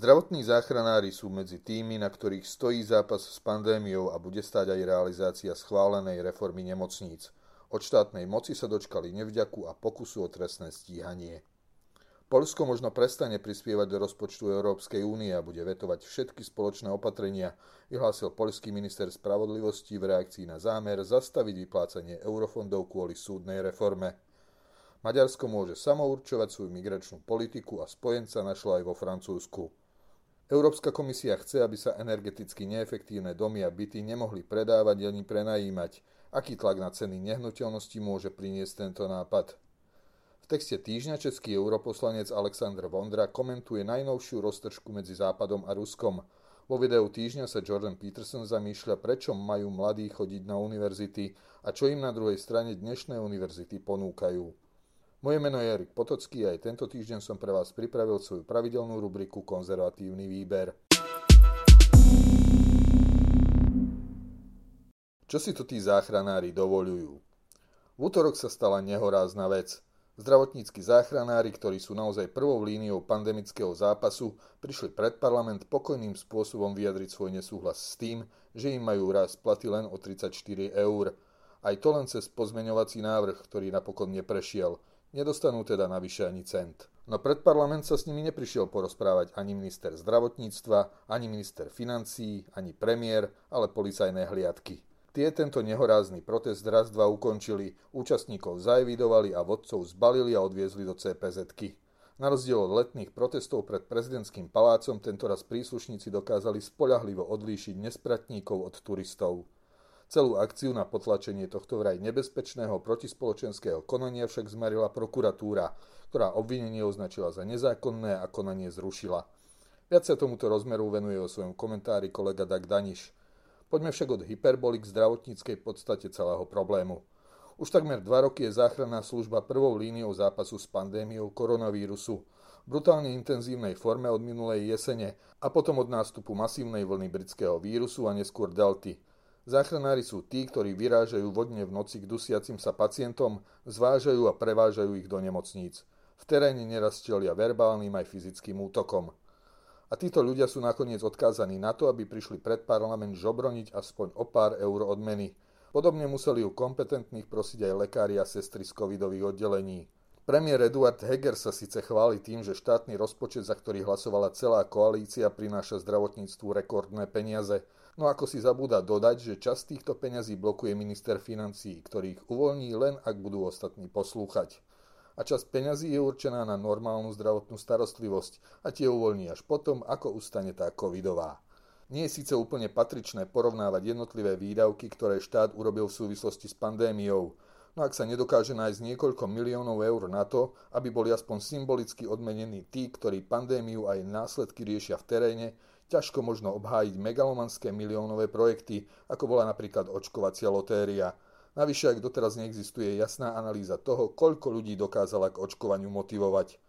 Zdravotní záchranári sú medzi tými, na ktorých stojí zápas s pandémiou a bude stáť aj realizácia schválenej reformy nemocníc. Od štátnej moci sa dočkali nevďaku a pokusu o trestné stíhanie. Polsko možno prestane prispievať do rozpočtu Európskej únie a bude vetovať všetky spoločné opatrenia, vyhlásil poľský minister spravodlivosti v reakcii na zámer zastaviť vyplácanie eurofondov kvôli súdnej reforme. Maďarsko môže samourčovať svoju migračnú politiku a spojenca našlo aj vo Francúzsku. Európska komisia chce, aby sa energeticky neefektívne domy a byty nemohli predávať ani prenajímať. Aký tlak na ceny nehnuteľnosti môže priniesť tento nápad? V texte týždňa český europoslanec Aleksandr Vondra komentuje najnovšiu roztržku medzi Západom a Ruskom. Vo videu týždňa sa Jordan Peterson zamýšľa, prečo majú mladí chodiť na univerzity a čo im na druhej strane dnešné univerzity ponúkajú. Moje meno je Erik Potocký a aj tento týždeň som pre vás pripravil svoju pravidelnú rubriku Konzervatívny výber. Čo si to tí záchranári dovolujú? V útorok sa stala nehorázna vec. Zdravotnícky záchranári, ktorí sú naozaj prvou líniou pandemického zápasu, prišli pred parlament pokojným spôsobom vyjadriť svoj nesúhlas s tým, že im majú raz platy len o 34 eur. Aj to len cez pozmeňovací návrh, ktorý napokon neprešiel – Nedostanú teda navyše ani cent. No pred parlament sa s nimi neprišiel porozprávať ani minister zdravotníctva, ani minister financií, ani premiér, ale policajné hliadky. Tie tento nehorázny protest raz dva ukončili, účastníkov zaevidovali a vodcov zbalili a odviezli do cpz -ky. Na rozdiel od letných protestov pred prezidentským palácom tentoraz príslušníci dokázali spoľahlivo odlíšiť nespratníkov od turistov. Celú akciu na potlačenie tohto vraj nebezpečného protispoločenského konania však zmarila prokuratúra, ktorá obvinenie označila za nezákonné a konanie zrušila. Viac sa tomuto rozmeru venuje o svojom komentári kolega Dag Daniš. Poďme však od hyperbolik zdravotníckej podstate celého problému. Už takmer dva roky je záchranná služba prvou líniou zápasu s pandémiou koronavírusu, brutálne intenzívnej forme od minulej jesene a potom od nástupu masívnej vlny britského vírusu a neskôr delty – Záchranári sú tí, ktorí vyrážajú vodne v noci k dusiacim sa pacientom, zvážajú a prevážajú ich do nemocníc. V teréne neraz verbálnym aj fyzickým útokom. A títo ľudia sú nakoniec odkázaní na to, aby prišli pred parlament žobroniť aspoň o pár eur odmeny. Podobne museli u kompetentných prosiť aj lekári a sestry z covidových oddelení. Premiér Eduard Heger sa síce chváli tým, že štátny rozpočet, za ktorý hlasovala celá koalícia, prináša zdravotníctvu rekordné peniaze, No ako si zabúda dodať, že časť týchto peňazí blokuje minister financií, ktorý ich uvoľní len ak budú ostatní poslúchať. A časť peňazí je určená na normálnu zdravotnú starostlivosť a tie uvoľní až potom, ako ustane tá covidová. Nie je síce úplne patričné porovnávať jednotlivé výdavky, ktoré štát urobil v súvislosti s pandémiou, no ak sa nedokáže nájsť niekoľko miliónov eur na to, aby boli aspoň symbolicky odmenení tí, ktorí pandémiu a jej následky riešia v teréne, ťažko možno obhájiť megalomanské miliónové projekty, ako bola napríklad očkovacia lotéria. Navyše, ak doteraz neexistuje jasná analýza toho, koľko ľudí dokázala k očkovaniu motivovať.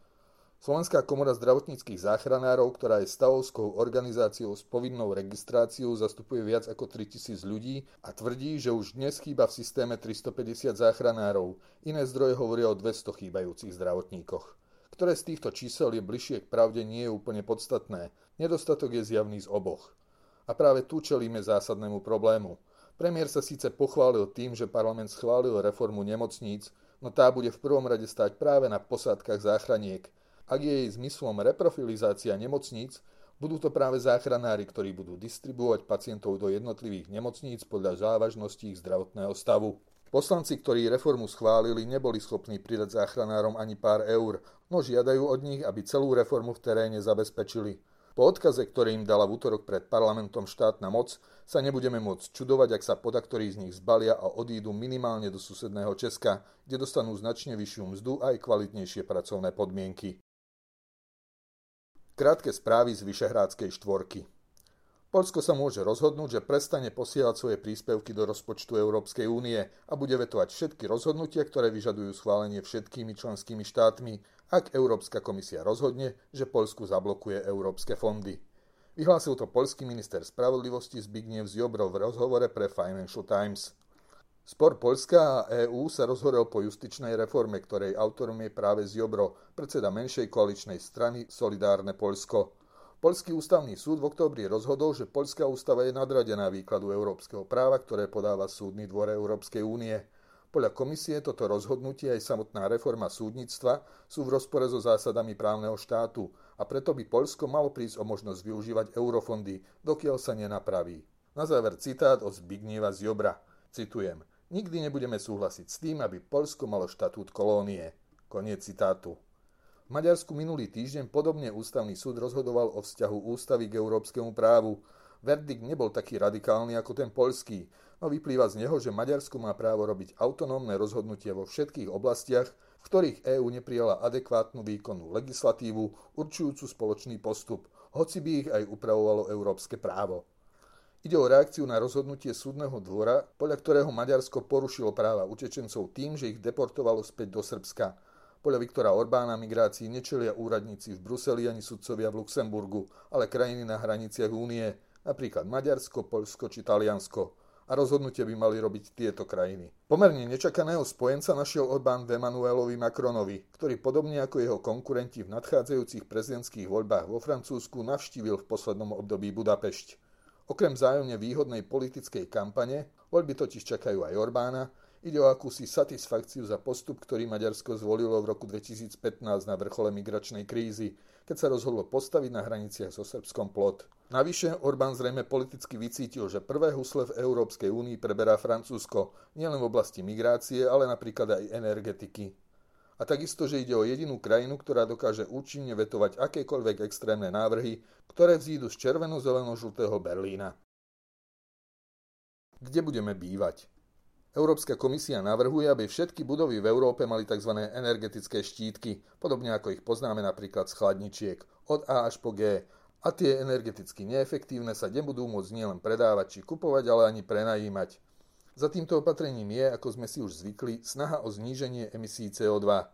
Slovenská komora zdravotníckých záchranárov, ktorá je stavovskou organizáciou s povinnou registráciou, zastupuje viac ako 3000 ľudí a tvrdí, že už dnes chýba v systéme 350 záchranárov. Iné zdroje hovoria o 200 chýbajúcich zdravotníkoch. Ktoré z týchto čísel je bližšie k pravde nie je úplne podstatné. Nedostatok je zjavný z oboch. A práve tu čelíme zásadnému problému. Premiér sa síce pochválil tým, že parlament schválil reformu nemocníc, no tá bude v prvom rade stať práve na posádkach záchraniek. Ak je jej zmyslom reprofilizácia nemocníc, budú to práve záchranári, ktorí budú distribuovať pacientov do jednotlivých nemocníc podľa závažnosti ich zdravotného stavu. Poslanci, ktorí reformu schválili, neboli schopní pridať záchranárom ani pár eur, no žiadajú od nich, aby celú reformu v teréne zabezpečili. Po odkaze, ktorý im dala v útorok pred parlamentom štátna moc, sa nebudeme môcť čudovať, ak sa podaktorí z nich zbalia a odídu minimálne do susedného Česka, kde dostanú značne vyššiu mzdu a aj kvalitnejšie pracovné podmienky. Krátke správy z Vyšehrádskej štvorky. Polsko sa môže rozhodnúť, že prestane posielať svoje príspevky do rozpočtu Európskej únie a bude vetovať všetky rozhodnutia, ktoré vyžadujú schválenie všetkými členskými štátmi, ak Európska komisia rozhodne, že Polsku zablokuje európske fondy. Vyhlásil to polský minister spravodlivosti Zbigniew Ziobro v rozhovore pre Financial Times. Spor Polska a EÚ sa rozhorel po justičnej reforme, ktorej autorom je práve Ziobro, predseda menšej koaličnej strany Solidárne Polsko. Poľský ústavný súd v októbri rozhodol, že Poľská ústava je nadradená výkladu európskeho práva, ktoré podáva Súdny dvor Európskej únie. Podľa komisie toto rozhodnutie aj samotná reforma súdnictva sú v rozpore so zásadami právneho štátu a preto by Poľsko malo prísť o možnosť využívať eurofondy, dokiaľ sa nenapraví. Na záver citát od Zbigniewa Ziobra. Citujem. Nikdy nebudeme súhlasiť s tým, aby Poľsko malo štatút kolónie. Koniec citátu. Maďarsku minulý týždeň podobne ústavný súd rozhodoval o vzťahu ústavy k európskemu právu. Verdikt nebol taký radikálny ako ten poľský, no vyplýva z neho, že Maďarsko má právo robiť autonómne rozhodnutia vo všetkých oblastiach, v ktorých EÚ neprijala adekvátnu výkonnú legislatívu určujúcu spoločný postup, hoci by ich aj upravovalo európske právo. Ide o reakciu na rozhodnutie súdneho dvora, podľa ktorého Maďarsko porušilo práva utečencov tým, že ich deportovalo späť do Srbska. Podľa Viktora Orbána migrácii nečelia úradníci v Bruseli ani sudcovia v Luxemburgu, ale krajiny na hraniciach únie, napríklad Maďarsko, Poľsko či Taliansko. A rozhodnutie by mali robiť tieto krajiny. Pomerne nečakaného spojenca našiel Orbán v Emanuelovi Macronovi, ktorý podobne ako jeho konkurenti v nadchádzajúcich prezidentských voľbách vo Francúzsku navštívil v poslednom období Budapešť. Okrem zájomne výhodnej politickej kampane, voľby totiž čakajú aj Orbána, Ide o akúsi satisfakciu za postup, ktorý Maďarsko zvolilo v roku 2015 na vrchole migračnej krízy, keď sa rozhodlo postaviť na hraniciach so Srbskom plot. Navyše Orbán zrejme politicky vycítil, že prvé husle v Európskej únii preberá Francúzsko, nielen v oblasti migrácie, ale napríklad aj energetiky. A takisto, že ide o jedinú krajinu, ktorá dokáže účinne vetovať akékoľvek extrémne návrhy, ktoré vzídu z červeno-zeleno-žltého Berlína. Kde budeme bývať? Európska komisia navrhuje, aby všetky budovy v Európe mali tzv. energetické štítky, podobne ako ich poznáme napríklad z chladničiek, od A až po G. A tie energeticky neefektívne sa nebudú môcť nielen predávať či kupovať, ale ani prenajímať. Za týmto opatrením je, ako sme si už zvykli, snaha o zníženie emisí CO2.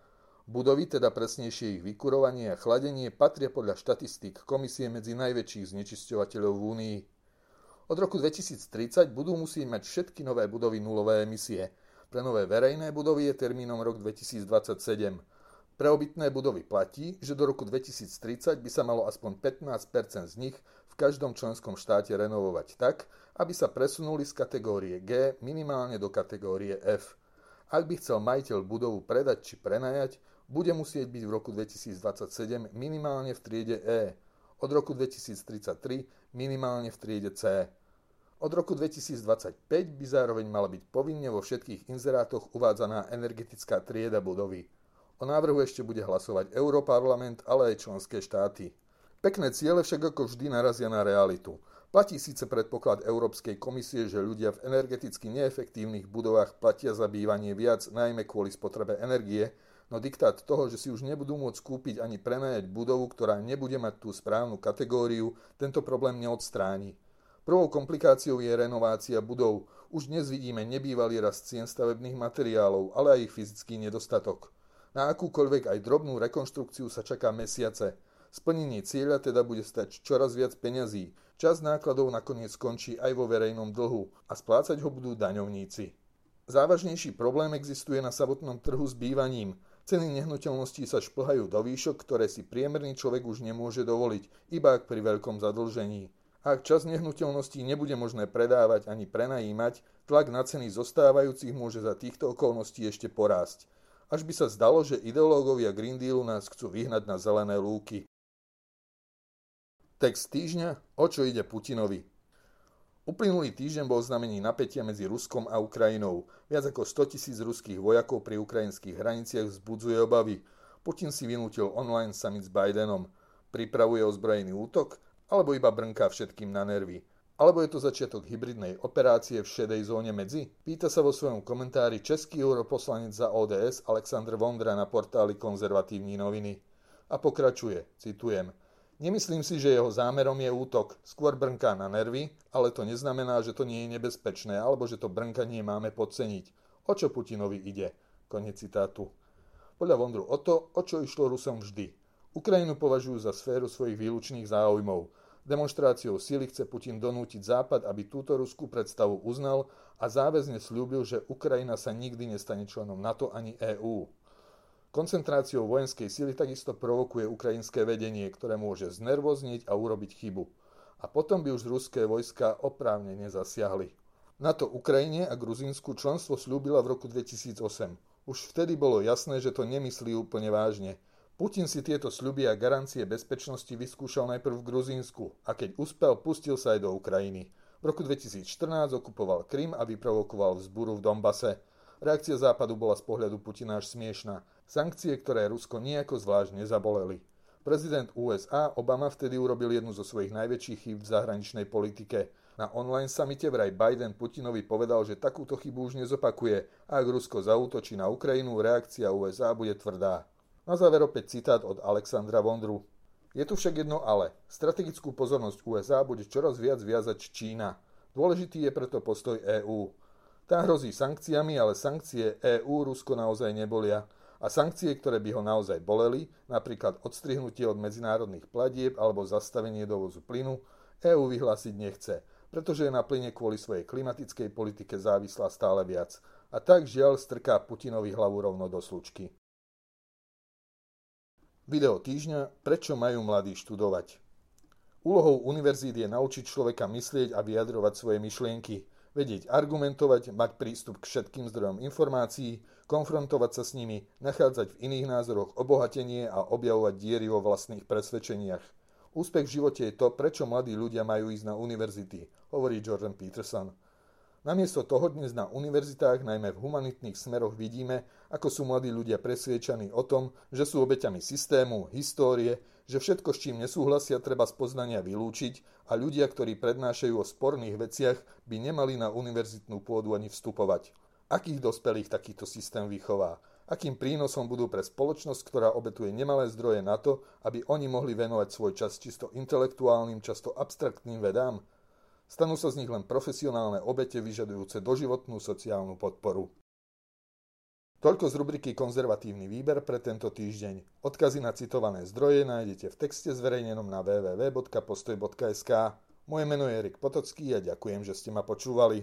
Budovy, teda presnejšie ich vykurovanie a chladenie, patria podľa štatistík komisie medzi najväčších znečisťovateľov v Únii. Od roku 2030 budú musieť mať všetky nové budovy nulové emisie. Pre nové verejné budovy je termínom rok 2027. Pre obytné budovy platí, že do roku 2030 by sa malo aspoň 15% z nich v každom členskom štáte renovovať tak, aby sa presunuli z kategórie G minimálne do kategórie F. Ak by chcel majiteľ budovu predať či prenajať, bude musieť byť v roku 2027 minimálne v triede E. Od roku 2033 minimálne v triede C. Od roku 2025 by zároveň mala byť povinne vo všetkých inzerátoch uvádzaná energetická trieda budovy. O návrhu ešte bude hlasovať Europarlament, ale aj členské štáty. Pekné ciele však ako vždy narazia na realitu. Platí síce predpoklad Európskej komisie, že ľudia v energeticky neefektívnych budovách platia za bývanie viac, najmä kvôli spotrebe energie, no diktát toho, že si už nebudú môcť kúpiť ani prenajať budovu, ktorá nebude mať tú správnu kategóriu, tento problém neodstráni. Prvou komplikáciou je renovácia budov. Už dnes vidíme nebývalý rast cien stavebných materiálov, ale aj ich fyzický nedostatok. Na akúkoľvek aj drobnú rekonštrukciu sa čaká mesiace. Splnenie cieľa teda bude stať čoraz viac peňazí. Čas nákladov nakoniec skončí aj vo verejnom dlhu a splácať ho budú daňovníci. Závažnejší problém existuje na samotnom trhu s bývaním. Ceny nehnuteľností sa šplhajú do výšok, ktoré si priemerný človek už nemôže dovoliť, iba ak pri veľkom zadlžení. Ak čas nehnuteľností nebude možné predávať ani prenajímať, tlak na ceny zostávajúcich môže za týchto okolností ešte porásť. Až by sa zdalo, že ideológovia Green Dealu nás chcú vyhnať na zelené lúky. Text týždňa, o čo ide Putinovi. Uplynulý týždeň bol znamení napätia medzi Ruskom a Ukrajinou. Viac ako 100 tisíc ruských vojakov pri ukrajinských hraniciach vzbudzuje obavy. Putin si vynútil online summit s Bidenom. Pripravuje ozbrojený útok alebo iba brnká všetkým na nervy? Alebo je to začiatok hybridnej operácie v šedej zóne medzi? Pýta sa vo svojom komentári český europoslanec za ODS Aleksandr Vondra na portáli Konzervatívní noviny. A pokračuje, citujem, Nemyslím si, že jeho zámerom je útok, skôr brnká na nervy, ale to neznamená, že to nie je nebezpečné alebo že to brnkanie máme podceniť. O čo Putinovi ide? Konec citátu. Podľa Vondru o to, o čo išlo Rusom vždy – Ukrajinu považujú za sféru svojich výlučných záujmov. Demonstráciou síly chce Putin donútiť Západ, aby túto ruskú predstavu uznal a záväzne slúbil, že Ukrajina sa nikdy nestane členom NATO ani EÚ. Koncentráciou vojenskej sily takisto provokuje ukrajinské vedenie, ktoré môže znervozniť a urobiť chybu. A potom by už ruské vojska oprávne nezasiahli. NATO Ukrajine a Gruzínsku členstvo slúbila v roku 2008. Už vtedy bolo jasné, že to nemyslí úplne vážne. Putin si tieto sľuby a garancie bezpečnosti vyskúšal najprv v Gruzínsku a keď uspel, pustil sa aj do Ukrajiny. V roku 2014 okupoval Krym a vyprovokoval vzburu v Dombase. Reakcia Západu bola z pohľadu Putina až smiešná. Sankcie, ktoré Rusko nejako zvlášť nezaboleli. Prezident USA Obama vtedy urobil jednu zo svojich najväčších chýb v zahraničnej politike. Na online samite vraj Biden Putinovi povedal, že takúto chybu už nezopakuje a ak Rusko zautočí na Ukrajinu, reakcia USA bude tvrdá. Na záver opäť citát od Alexandra Vondru. Je tu však jedno ale. Strategickú pozornosť USA bude čoraz viac viazať Čína. Dôležitý je preto postoj EÚ. Tá hrozí sankciami, ale sankcie EÚ Rusko naozaj nebolia a sankcie, ktoré by ho naozaj boleli, napríklad odstrihnutie od medzinárodných platieb alebo zastavenie dovozu plynu, EÚ vyhlásiť nechce, pretože je na plyne kvôli svojej klimatickej politike závislá stále viac. A tak žiaľ strká Putinovi hlavu rovno do slučky. Video týždňa Prečo majú mladí študovať? Úlohou univerzít je naučiť človeka myslieť a vyjadrovať svoje myšlienky – vedieť argumentovať, mať prístup k všetkým zdrojom informácií, konfrontovať sa s nimi, nachádzať v iných názoroch obohatenie a objavovať diery vo vlastných presvedčeniach. Úspech v živote je to, prečo mladí ľudia majú ísť na univerzity, hovorí Jordan Peterson. Namiesto toho dnes na univerzitách, najmä v humanitných smeroch, vidíme, ako sú mladí ľudia presviečaní o tom, že sú obeťami systému, histórie, že všetko, s čím nesúhlasia, treba z poznania vylúčiť a ľudia, ktorí prednášajú o sporných veciach, by nemali na univerzitnú pôdu ani vstupovať. Akých dospelých takýto systém vychová? Akým prínosom budú pre spoločnosť, ktorá obetuje nemalé zdroje na to, aby oni mohli venovať svoj čas čisto intelektuálnym, často abstraktným vedám? Stanú sa z nich len profesionálne obete vyžadujúce doživotnú sociálnu podporu. Toľko z rubriky Konzervatívny výber pre tento týždeň. Odkazy na citované zdroje nájdete v texte zverejnenom na www.postoj.sk. Moje meno je Erik Potocký a ďakujem, že ste ma počúvali.